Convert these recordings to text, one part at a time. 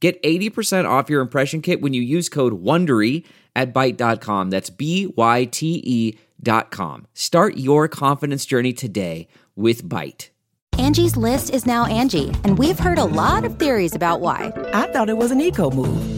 Get 80% off your impression kit when you use code WONDERY at Byte.com. That's B-Y-T-E dot com. Start your confidence journey today with Byte. Angie's list is now Angi, and we've heard a lot of theories about why. I thought it was an eco move.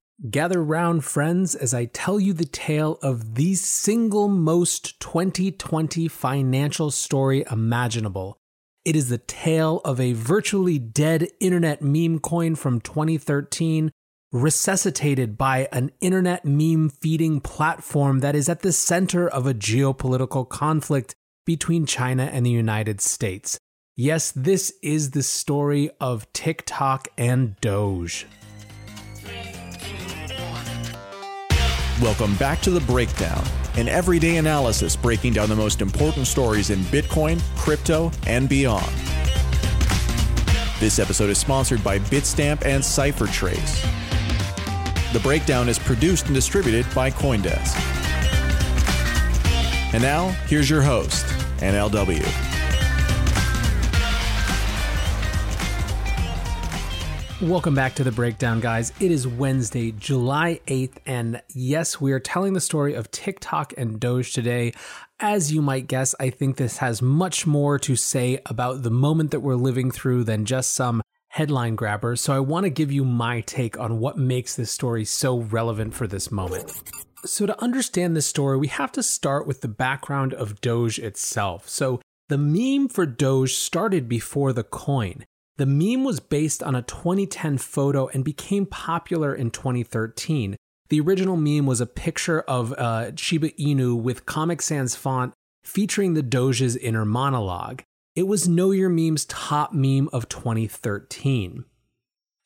Gather round, friends, as I tell you the tale of the single most 2020 financial story imaginable. It is the tale of a virtually dead internet meme coin from 2013, resuscitated by an internet meme feeding platform that is at the center of a geopolitical conflict between China and the United States. Yes, this is the story of TikTok and Doge. Welcome back to The Breakdown, an everyday analysis breaking down the most important stories in Bitcoin, crypto, and beyond. This episode is sponsored by Bitstamp and CipherTrace. The Breakdown is produced and distributed by Coindesk. And now, here's your host, NLW. Welcome back to the breakdown, guys. It is Wednesday, July 8th, and yes, we are telling the story of TikTok and Doge today. As you might guess, I think this has much more to say about the moment that we're living through than just some headline grabbers. So I want to give you my take on what makes this story so relevant for this moment. So, to understand this story, we have to start with the background of Doge itself. So, the meme for Doge started before the coin. The meme was based on a 2010 photo and became popular in 2013. The original meme was a picture of uh, Shiba Inu with Comic Sans font featuring the Doge's inner monologue. It was Know Your Meme's top meme of 2013.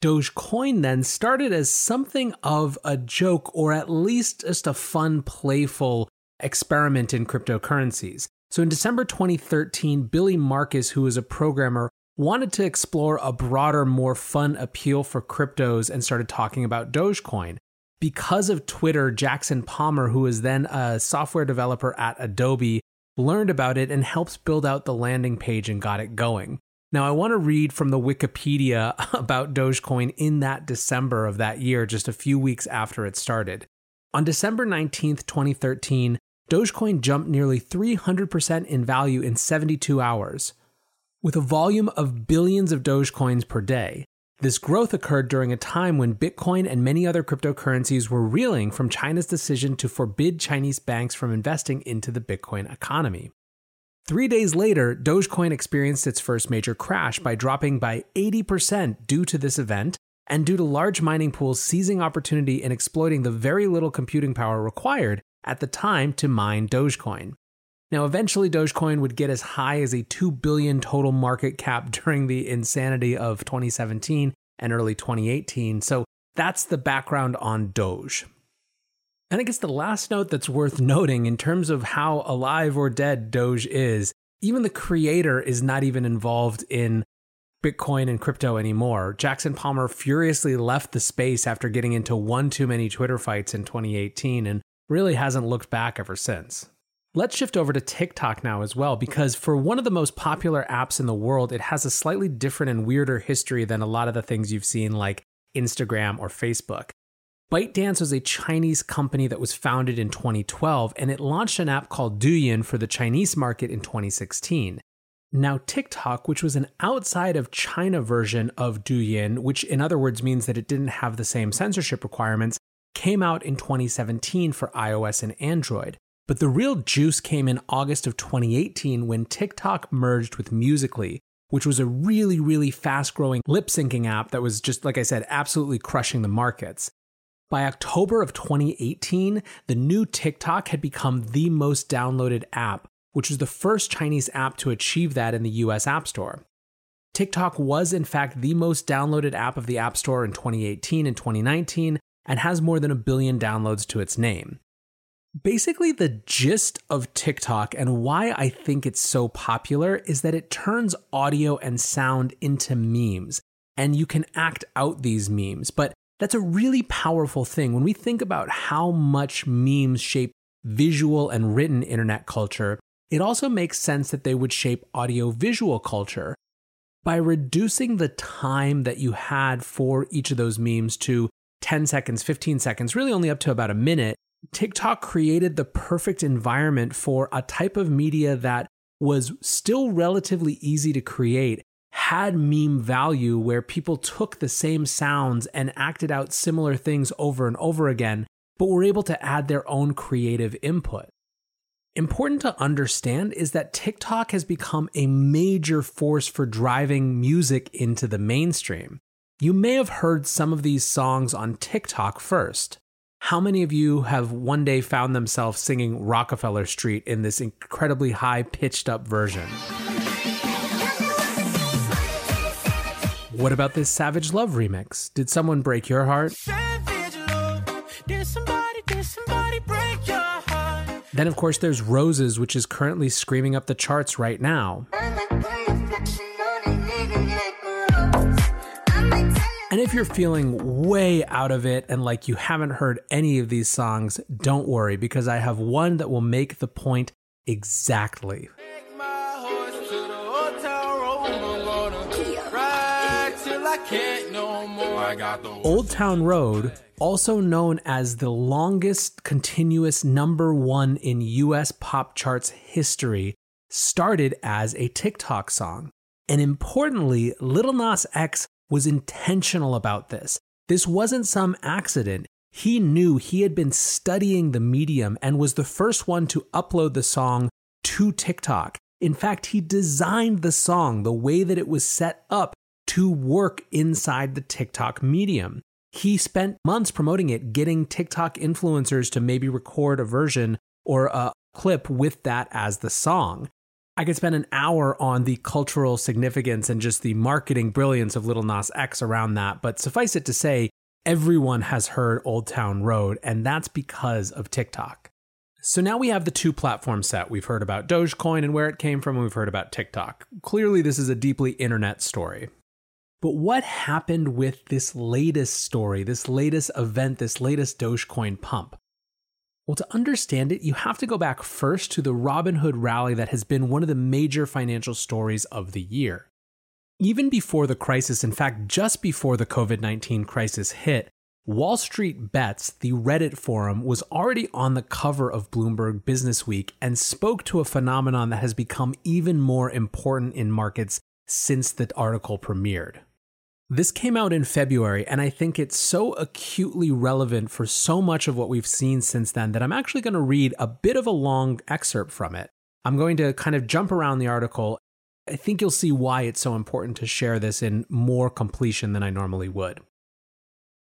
Dogecoin then started as something of a joke or at least just a fun, playful experiment in cryptocurrencies. So in December 2013, Billy Markus, who is a programmer, wanted to explore a broader, more fun appeal for cryptos and started talking about Dogecoin. Because of Twitter, Jackson Palmer, who was then a software developer at Adobe, learned about it and helped build out the landing page and got it going. Now, I want to read from the Wikipedia about Dogecoin in that December of that year, just a few weeks after it started. On December 19th, 2013, Dogecoin jumped nearly 300% in value in 72 hours. With a volume of billions of Dogecoins per day, this growth occurred during a time when Bitcoin and many other cryptocurrencies were reeling from China's decision to forbid Chinese banks from investing into the Bitcoin economy. Three days later, Dogecoin experienced its first major crash by dropping by 80% due to this event and due to large mining pools seizing opportunity and exploiting the very little computing power required at the time to mine Dogecoin. Now, eventually, Dogecoin would get as high as a 2 billion total market cap during the insanity of 2017 and early 2018. So that's the background on Doge. And I guess the last note that's worth noting in terms of how alive or dead Doge is, even the creator is not even involved in Bitcoin and crypto anymore. Jackson Palmer furiously left the space after getting into one too many Twitter fights in 2018 and really hasn't looked back ever since. Let's shift over to TikTok now as well, because for one of the most popular apps in the world, it has a slightly different and weirder history than a lot of the things you've seen like Instagram or Facebook. ByteDance was a Chinese company that was founded in 2012, and it launched an app called Douyin for the Chinese market in 2016. Now, TikTok, which was an outside of China version of Douyin, which in other words means that it didn't have the same censorship requirements, came out in 2017 for iOS and Android. But the real juice came in August of 2018 when TikTok merged with Musical.ly, which was a really, really fast growing lip syncing app that was just, like I said, absolutely crushing the markets. By October of 2018, the new TikTok had become the most downloaded app, which was the first Chinese app to achieve that in the US App Store. TikTok was, in fact, the most downloaded app of the App Store in 2018 and 2019 and has more than a billion downloads to its name. Basically, the gist of TikTok and why I think it's so popular is that it turns audio and sound into memes, and you can act out these memes. But that's a really powerful thing. When we think about how much memes shape visual and written internet culture, it also makes sense that they would shape audio visual culture. By reducing the time that you had for each of those memes to 10 seconds, 15 seconds, really only up to about a minute, TikTok created the perfect environment for a type of media that was still relatively easy to create, had meme value where people took the same sounds and acted out similar things over and over again, but were able to add their own creative input. Important to understand is that TikTok has become a major force for driving music into the mainstream. You may have heard some of these songs on TikTok first. How many of you have one day found themselves singing Rockefeller Street in this incredibly high pitched up version? What about this Savage Love remix? Did someone break your heart? Then, of course, there's Roses, which is currently screaming up the charts right now. And if you're feeling way out of it and like you haven't heard any of these songs, don't worry because I have one that will make the point exactly. Old Town Road, also known as the longest continuous number one in US pop charts history, started as a TikTok song. And importantly, Lil Nas X was intentional about this. This wasn't some accident. He knew he had been studying the medium and was the first one to upload the song to TikTok. In fact, he designed the song the way that it was set up to work inside the TikTok medium. He spent months promoting it, getting TikTok influencers to maybe record a version or a clip with that as the song. I could spend an hour on the cultural significance and just the marketing brilliance of Lil Nas X around that, but suffice it to say, everyone has heard Old Town Road, and that's because of TikTok. So now we have the two platforms set. We've heard about Dogecoin and where it came from, and we've heard about TikTok. Clearly, this is a deeply internet story. But what happened with this latest story, this latest event, this latest Dogecoin pump? Well, to understand it, you have to go back first to the Robinhood rally that has been one of the major financial stories of the year. Even before the crisis, in fact, just before the COVID 19 crisis hit, Wall Street Bets, the Reddit forum, was already on the cover of Bloomberg Business Week and spoke to a phenomenon that has become even more important in markets since the article premiered. This came out in February, and I think it's so acutely relevant for so much of what we've seen since then that I'm actually going to read a bit of a long excerpt from it. I'm going to kind of jump around the article. I think you'll see why it's so important to share this in more completion than I normally would.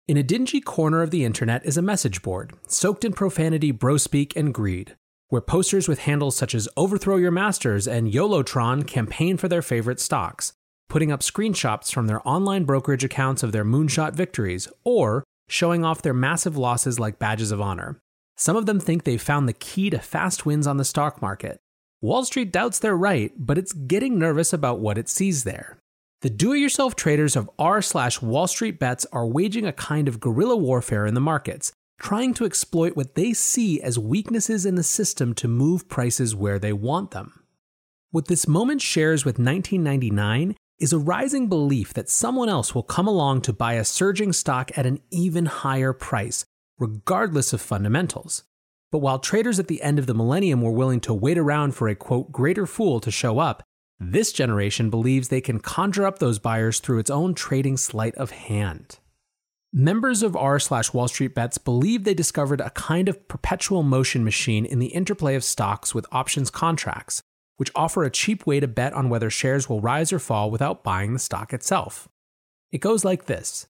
In a dingy corner of the internet is a message board, soaked in profanity, brospeak, and greed, where posters with handles such as Overthrow Your Masters and YOLOTron campaign for their favorite stocks putting up screenshots from their online brokerage accounts of their moonshot victories, or showing off their massive losses like badges of honor. Some of them think they've found the key to fast wins on the stock market. Wall Street doubts they're right, but it's getting nervous about what it sees there. The do-it-yourself traders of r slash Wall Street bets are waging a kind of guerrilla warfare in the markets, trying to exploit what they see as weaknesses in the system to move prices where they want them. What this moment shares with 1999 is a rising belief that someone else will come along to buy a surging stock at an even higher price, regardless of fundamentals. But while traders at the end of the millennium were willing to wait around for a quote greater fool to show up, this generation believes they can conjure up those buyers through its own trading sleight of hand. Members of r slash Wall Street Bets believe they discovered a kind of perpetual motion machine in the interplay of stocks with options contracts, which offer a cheap way to bet on whether shares will rise or fall without buying the stock itself. It goes like this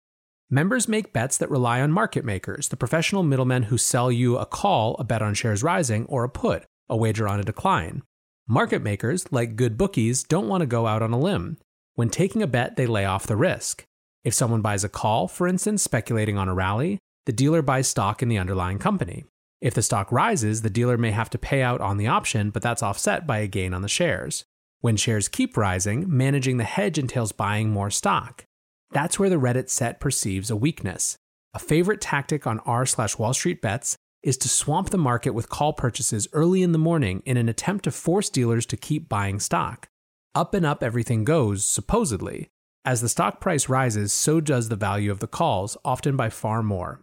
Members make bets that rely on market makers, the professional middlemen who sell you a call, a bet on shares rising, or a put, a wager on a decline. Market makers, like good bookies, don't want to go out on a limb. When taking a bet, they lay off the risk. If someone buys a call, for instance, speculating on a rally, the dealer buys stock in the underlying company. If the stock rises, the dealer may have to pay out on the option, but that's offset by a gain on the shares. When shares keep rising, managing the hedge entails buying more stock. That's where the Reddit set perceives a weakness. A favorite tactic on r slash Wall Street bets is to swamp the market with call purchases early in the morning in an attempt to force dealers to keep buying stock. Up and up everything goes, supposedly. As the stock price rises, so does the value of the calls, often by far more.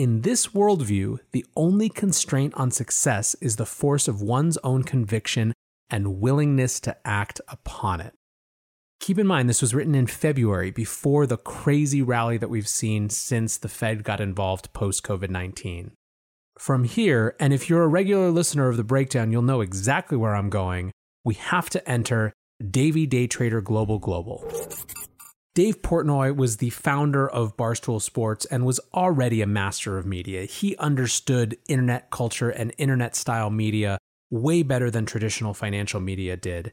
In this worldview, the only constraint on success is the force of one's own conviction and willingness to act upon it. Keep in mind, this was written in February before the crazy rally that we've seen since the Fed got involved post COVID 19. From here, and if you're a regular listener of the breakdown, you'll know exactly where I'm going. We have to enter Davey Day Trader Global Global. Dave Portnoy was the founder of Barstool Sports and was already a master of media. He understood internet culture and internet style media way better than traditional financial media did.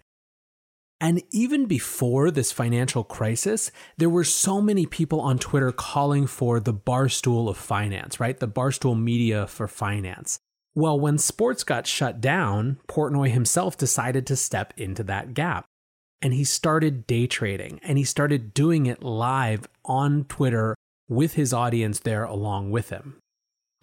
And even before this financial crisis, there were so many people on Twitter calling for the barstool of finance, right? The barstool media for finance. Well, when sports got shut down, Portnoy himself decided to step into that gap. And he started day trading and he started doing it live on Twitter with his audience there along with him.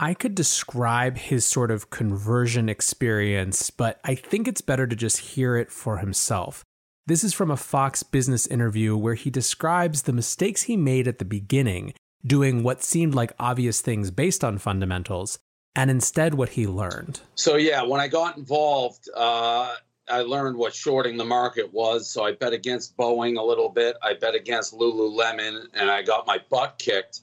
I could describe his sort of conversion experience, but I think it's better to just hear it for himself. This is from a Fox Business interview where he describes the mistakes he made at the beginning, doing what seemed like obvious things based on fundamentals, and instead what he learned. So, yeah, when I got involved, uh, I learned what shorting the market was. So I bet against Boeing a little bit. I bet against Lululemon, and I got my butt kicked.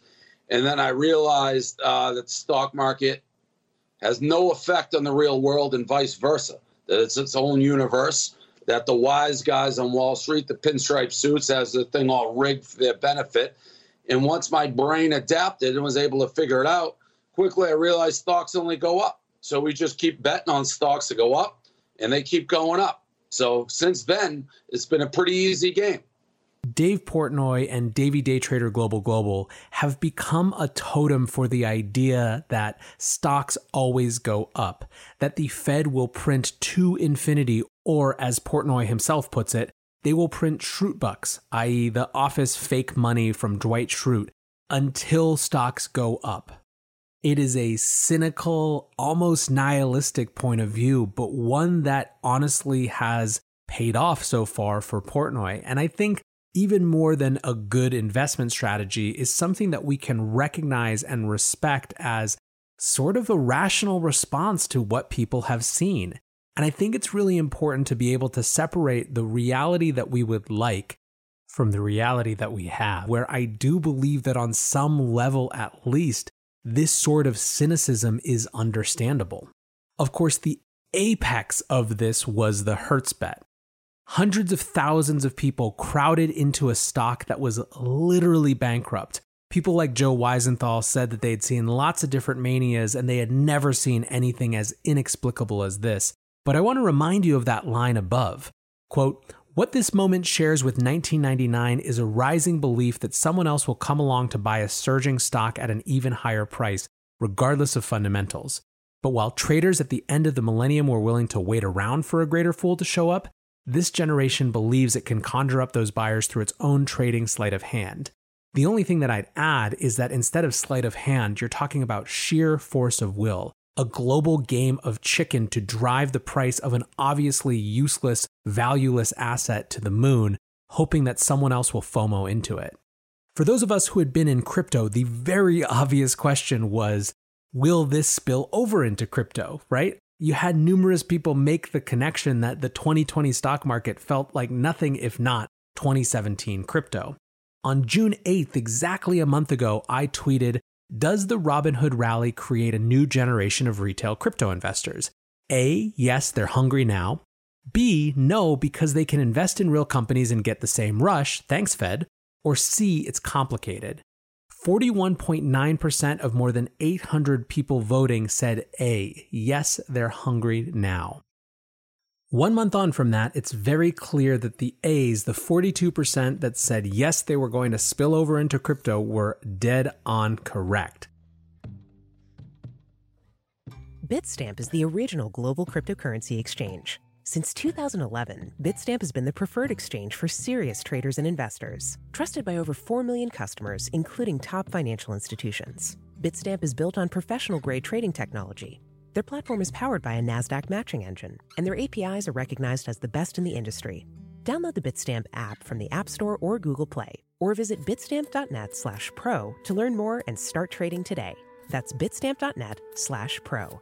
And then I realized uh, that the stock market has no effect on the real world and vice versa, that it's its own universe that the wise guys on Wall Street, the pinstripe suits, has the thing all rigged for their benefit. And once my brain adapted and was able to figure it out, quickly I realized stocks only go up. So we just keep betting on stocks to go up, and they keep going up. So since then, it's been a pretty easy game. Dave Portnoy and Davey Day Trader Global Global have become a totem for the idea that stocks always go up, that the Fed will print to infinity, or as Portnoy himself puts it, they will print Schrute bucks, i.e., the office fake money from Dwight Schrute, until stocks go up. It is a cynical, almost nihilistic point of view, but one that honestly has paid off so far for Portnoy. And I think even more than a good investment strategy, is something that we can recognize and respect as sort of a rational response to what people have seen. And I think it's really important to be able to separate the reality that we would like from the reality that we have, where I do believe that on some level at least, this sort of cynicism is understandable. Of course, the apex of this was the Hertz bet. Hundreds of thousands of people crowded into a stock that was literally bankrupt. People like Joe Weisenthal said that they had seen lots of different manias and they had never seen anything as inexplicable as this. But I want to remind you of that line above. Quote, what this moment shares with 1999 is a rising belief that someone else will come along to buy a surging stock at an even higher price, regardless of fundamentals. But while traders at the end of the millennium were willing to wait around for a greater fool to show up, this generation believes it can conjure up those buyers through its own trading sleight of hand. The only thing that I'd add is that instead of sleight of hand, you're talking about sheer force of will, a global game of chicken to drive the price of an obviously useless, valueless asset to the moon, hoping that someone else will FOMO into it. For those of us who had been in crypto, the very obvious question was will this spill over into crypto, right? you had numerous people make the connection that the 2020 stock market felt like nothing if not 2017 crypto. On June 8th, exactly a month ago, I tweeted Does the Robinhood rally create a new generation of retail crypto investors? A, yes, they're hungry now. B, no, because they can invest in real companies and get the same rush, thanks, Fed. Or C, it's complicated. 41.9% of more than 800 people voting said A, yes, they're hungry now. One month on from that, it's very clear that the A's, the 42% that said yes, they were going to spill over into crypto, were dead on correct. Bitstamp is the original global cryptocurrency exchange. Since 2011, Bitstamp has been the preferred exchange for serious traders and investors, trusted by over 4 million customers, including top financial institutions. Bitstamp is built on professional grade trading technology their platform is powered by a NASDAQ matching engine, and their APIs are recognized as the best in the industry. Download the Bitstamp app from the App Store or Google Play, or visit bitstamp.net slash pro to learn more and start trading today. That's bitstamp.net slash pro.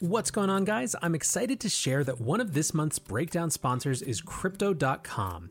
What's going on, guys? I'm excited to share that one of this month's breakdown sponsors is Crypto.com.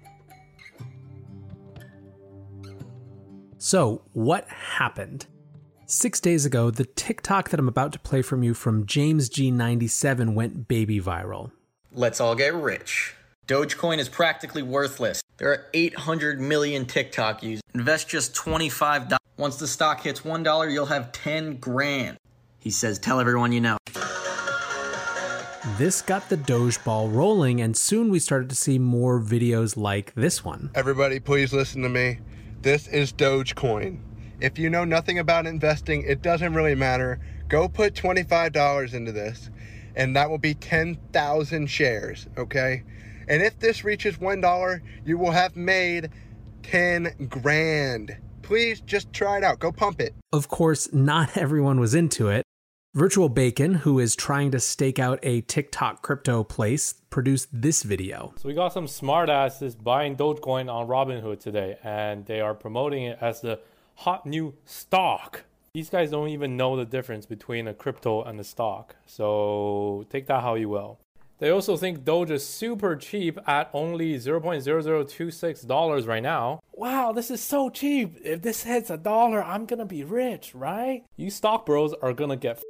So, what happened? Six days ago, the TikTok that I'm about to play from you from James G97 went baby viral. Let's all get rich. Dogecoin is practically worthless. There are 800 million TikTok users. Invest just $25. Once the stock hits $1, you'll have 10 grand. He says, tell everyone you know. This got the Doge ball rolling, and soon we started to see more videos like this one. Everybody, please listen to me. This is Dogecoin. If you know nothing about investing, it doesn't really matter. Go put $25 into this, and that will be 10,000 shares, okay? And if this reaches $1, you will have made 10 grand. Please just try it out. Go pump it. Of course, not everyone was into it. Virtual Bacon, who is trying to stake out a TikTok crypto place, produced this video. So we got some smartasses buying Dogecoin on Robinhood today, and they are promoting it as the hot new stock. These guys don't even know the difference between a crypto and a stock. So take that how you will. They also think Doge is super cheap at only $0.0026 right now. Wow, this is so cheap. If this hits a dollar, I'm gonna be rich, right? You stock bros are gonna get.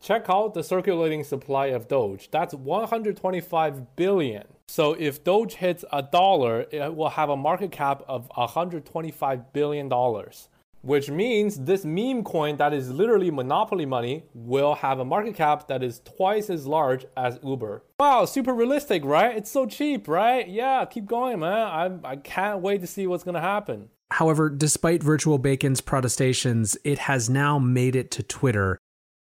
Check out the circulating supply of Doge. That's 125 billion. So if Doge hits a dollar, it will have a market cap of 125 billion dollars. Which means this meme coin that is literally monopoly money will have a market cap that is twice as large as Uber. Wow, super realistic, right? It's so cheap, right? Yeah, keep going, man. I, I can't wait to see what's gonna happen. However, despite Virtual Bacon's protestations, it has now made it to Twitter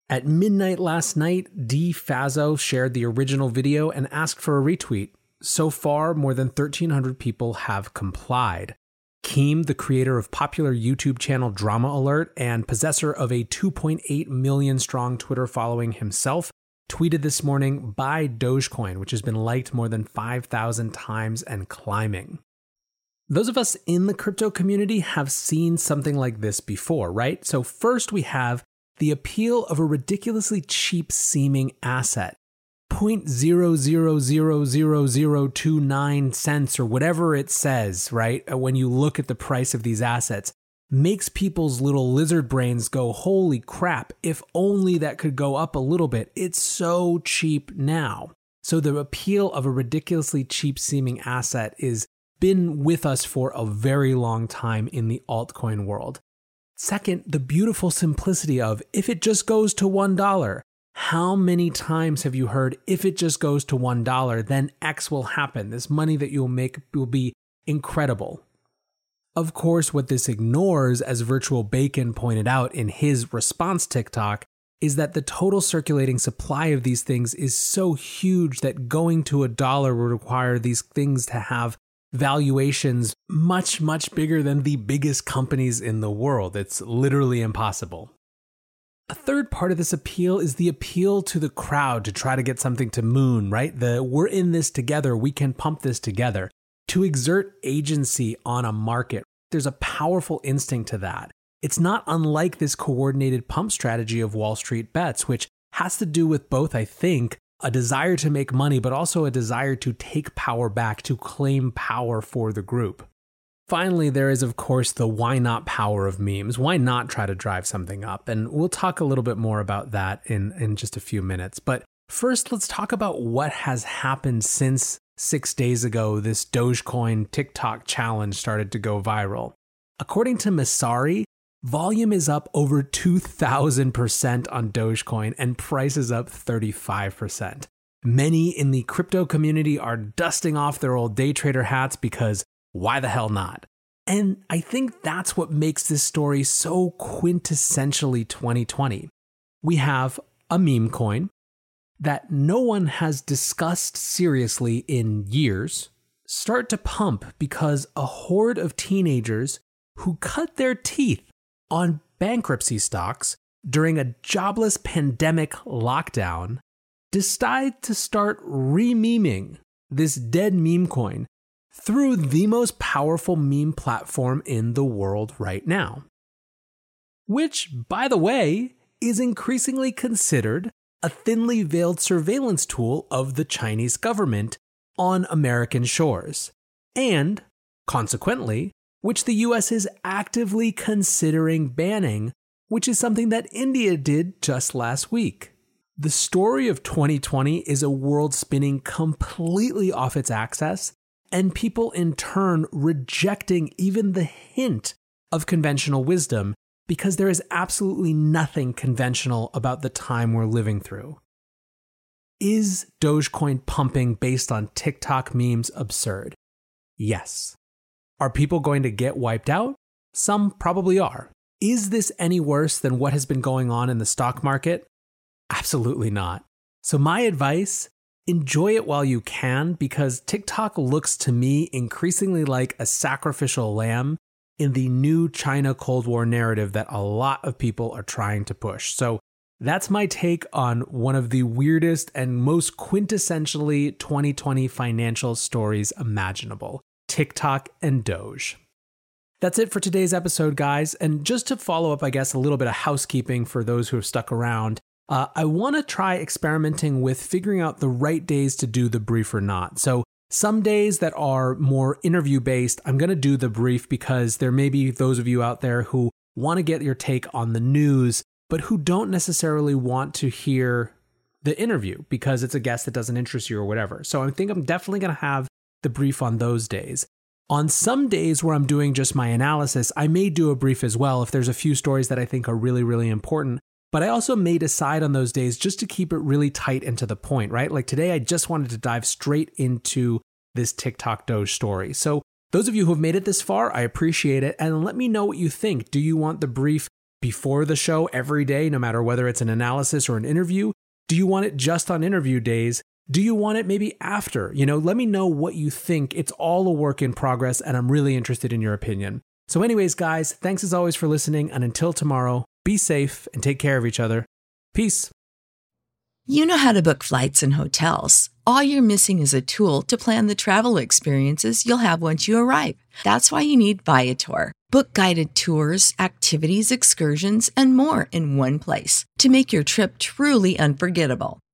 at midnight last night, D. Fazo shared the original video and asked for a retweet. So far, more than 1,300 people have complied. Keem, the creator of popular YouTube channel Drama Alert and possessor of a 2.8 million strong Twitter following himself, tweeted this morning buy Dogecoin, which has been liked more than 5,000 times and climbing. Those of us in the crypto community have seen something like this before, right? So, first we have the appeal of a ridiculously cheap seeming asset. 0.000029 cents or whatever it says, right? Uh, when you look at the price of these assets, makes people's little lizard brains go, holy crap, if only that could go up a little bit. It's so cheap now. So the appeal of a ridiculously cheap seeming asset is been with us for a very long time in the altcoin world. Second, the beautiful simplicity of if it just goes to $1, how many times have you heard if it just goes to $1, then X will happen? This money that you'll make will be incredible. Of course, what this ignores, as Virtual Bacon pointed out in his response TikTok, is that the total circulating supply of these things is so huge that going to a dollar would require these things to have valuations much, much bigger than the biggest companies in the world. It's literally impossible. A third part of this appeal is the appeal to the crowd to try to get something to moon, right? The we're in this together, we can pump this together. To exert agency on a market, there's a powerful instinct to that. It's not unlike this coordinated pump strategy of Wall Street bets, which has to do with both, I think, a desire to make money, but also a desire to take power back, to claim power for the group. Finally, there is, of course, the why not power of memes. Why not try to drive something up? And we'll talk a little bit more about that in, in just a few minutes. But first, let's talk about what has happened since six days ago this Dogecoin TikTok challenge started to go viral. According to Messari, volume is up over 2,000% on Dogecoin and price is up 35%. Many in the crypto community are dusting off their old day trader hats because why the hell not? And I think that's what makes this story so quintessentially 2020. We have a meme coin that no one has discussed seriously in years start to pump because a horde of teenagers who cut their teeth on bankruptcy stocks during a jobless pandemic lockdown decide to start re-meming this dead meme coin through the most powerful meme platform in the world right now. Which, by the way, is increasingly considered a thinly veiled surveillance tool of the Chinese government on American shores, and, consequently, which the US is actively considering banning, which is something that India did just last week. The story of 2020 is a world spinning completely off its axis and people in turn rejecting even the hint of conventional wisdom because there is absolutely nothing conventional about the time we're living through. Is Dogecoin pumping based on TikTok memes absurd? Yes. Are people going to get wiped out? Some probably are. Is this any worse than what has been going on in the stock market? Absolutely not. So, my advice enjoy it while you can because TikTok looks to me increasingly like a sacrificial lamb in the new China Cold War narrative that a lot of people are trying to push. So that's my take on one of the weirdest and most quintessentially 2020 financial stories imaginable TikTok and Doge. That's it for today's episode, guys. And just to follow up, I guess, a little bit of housekeeping for those who have stuck around. Uh, I want to try experimenting with figuring out the right days to do the brief or not. So, some days that are more interview based, I'm going to do the brief because there may be those of you out there who want to get your take on the news, but who don't necessarily want to hear the interview because it's a guest that doesn't interest you or whatever. So, I think I'm definitely going to have the brief on those days. On some days where I'm doing just my analysis, I may do a brief as well if there's a few stories that I think are really, really important. But I also may decide on those days just to keep it really tight and to the point, right? Like today, I just wanted to dive straight into this TikTok Doge story. So, those of you who have made it this far, I appreciate it. And let me know what you think. Do you want the brief before the show every day, no matter whether it's an analysis or an interview? Do you want it just on interview days? Do you want it maybe after? You know, let me know what you think. It's all a work in progress, and I'm really interested in your opinion. So, anyways, guys, thanks as always for listening. And until tomorrow, be safe and take care of each other. Peace. You know how to book flights and hotels. All you're missing is a tool to plan the travel experiences you'll have once you arrive. That's why you need Viator. Book guided tours, activities, excursions, and more in one place to make your trip truly unforgettable.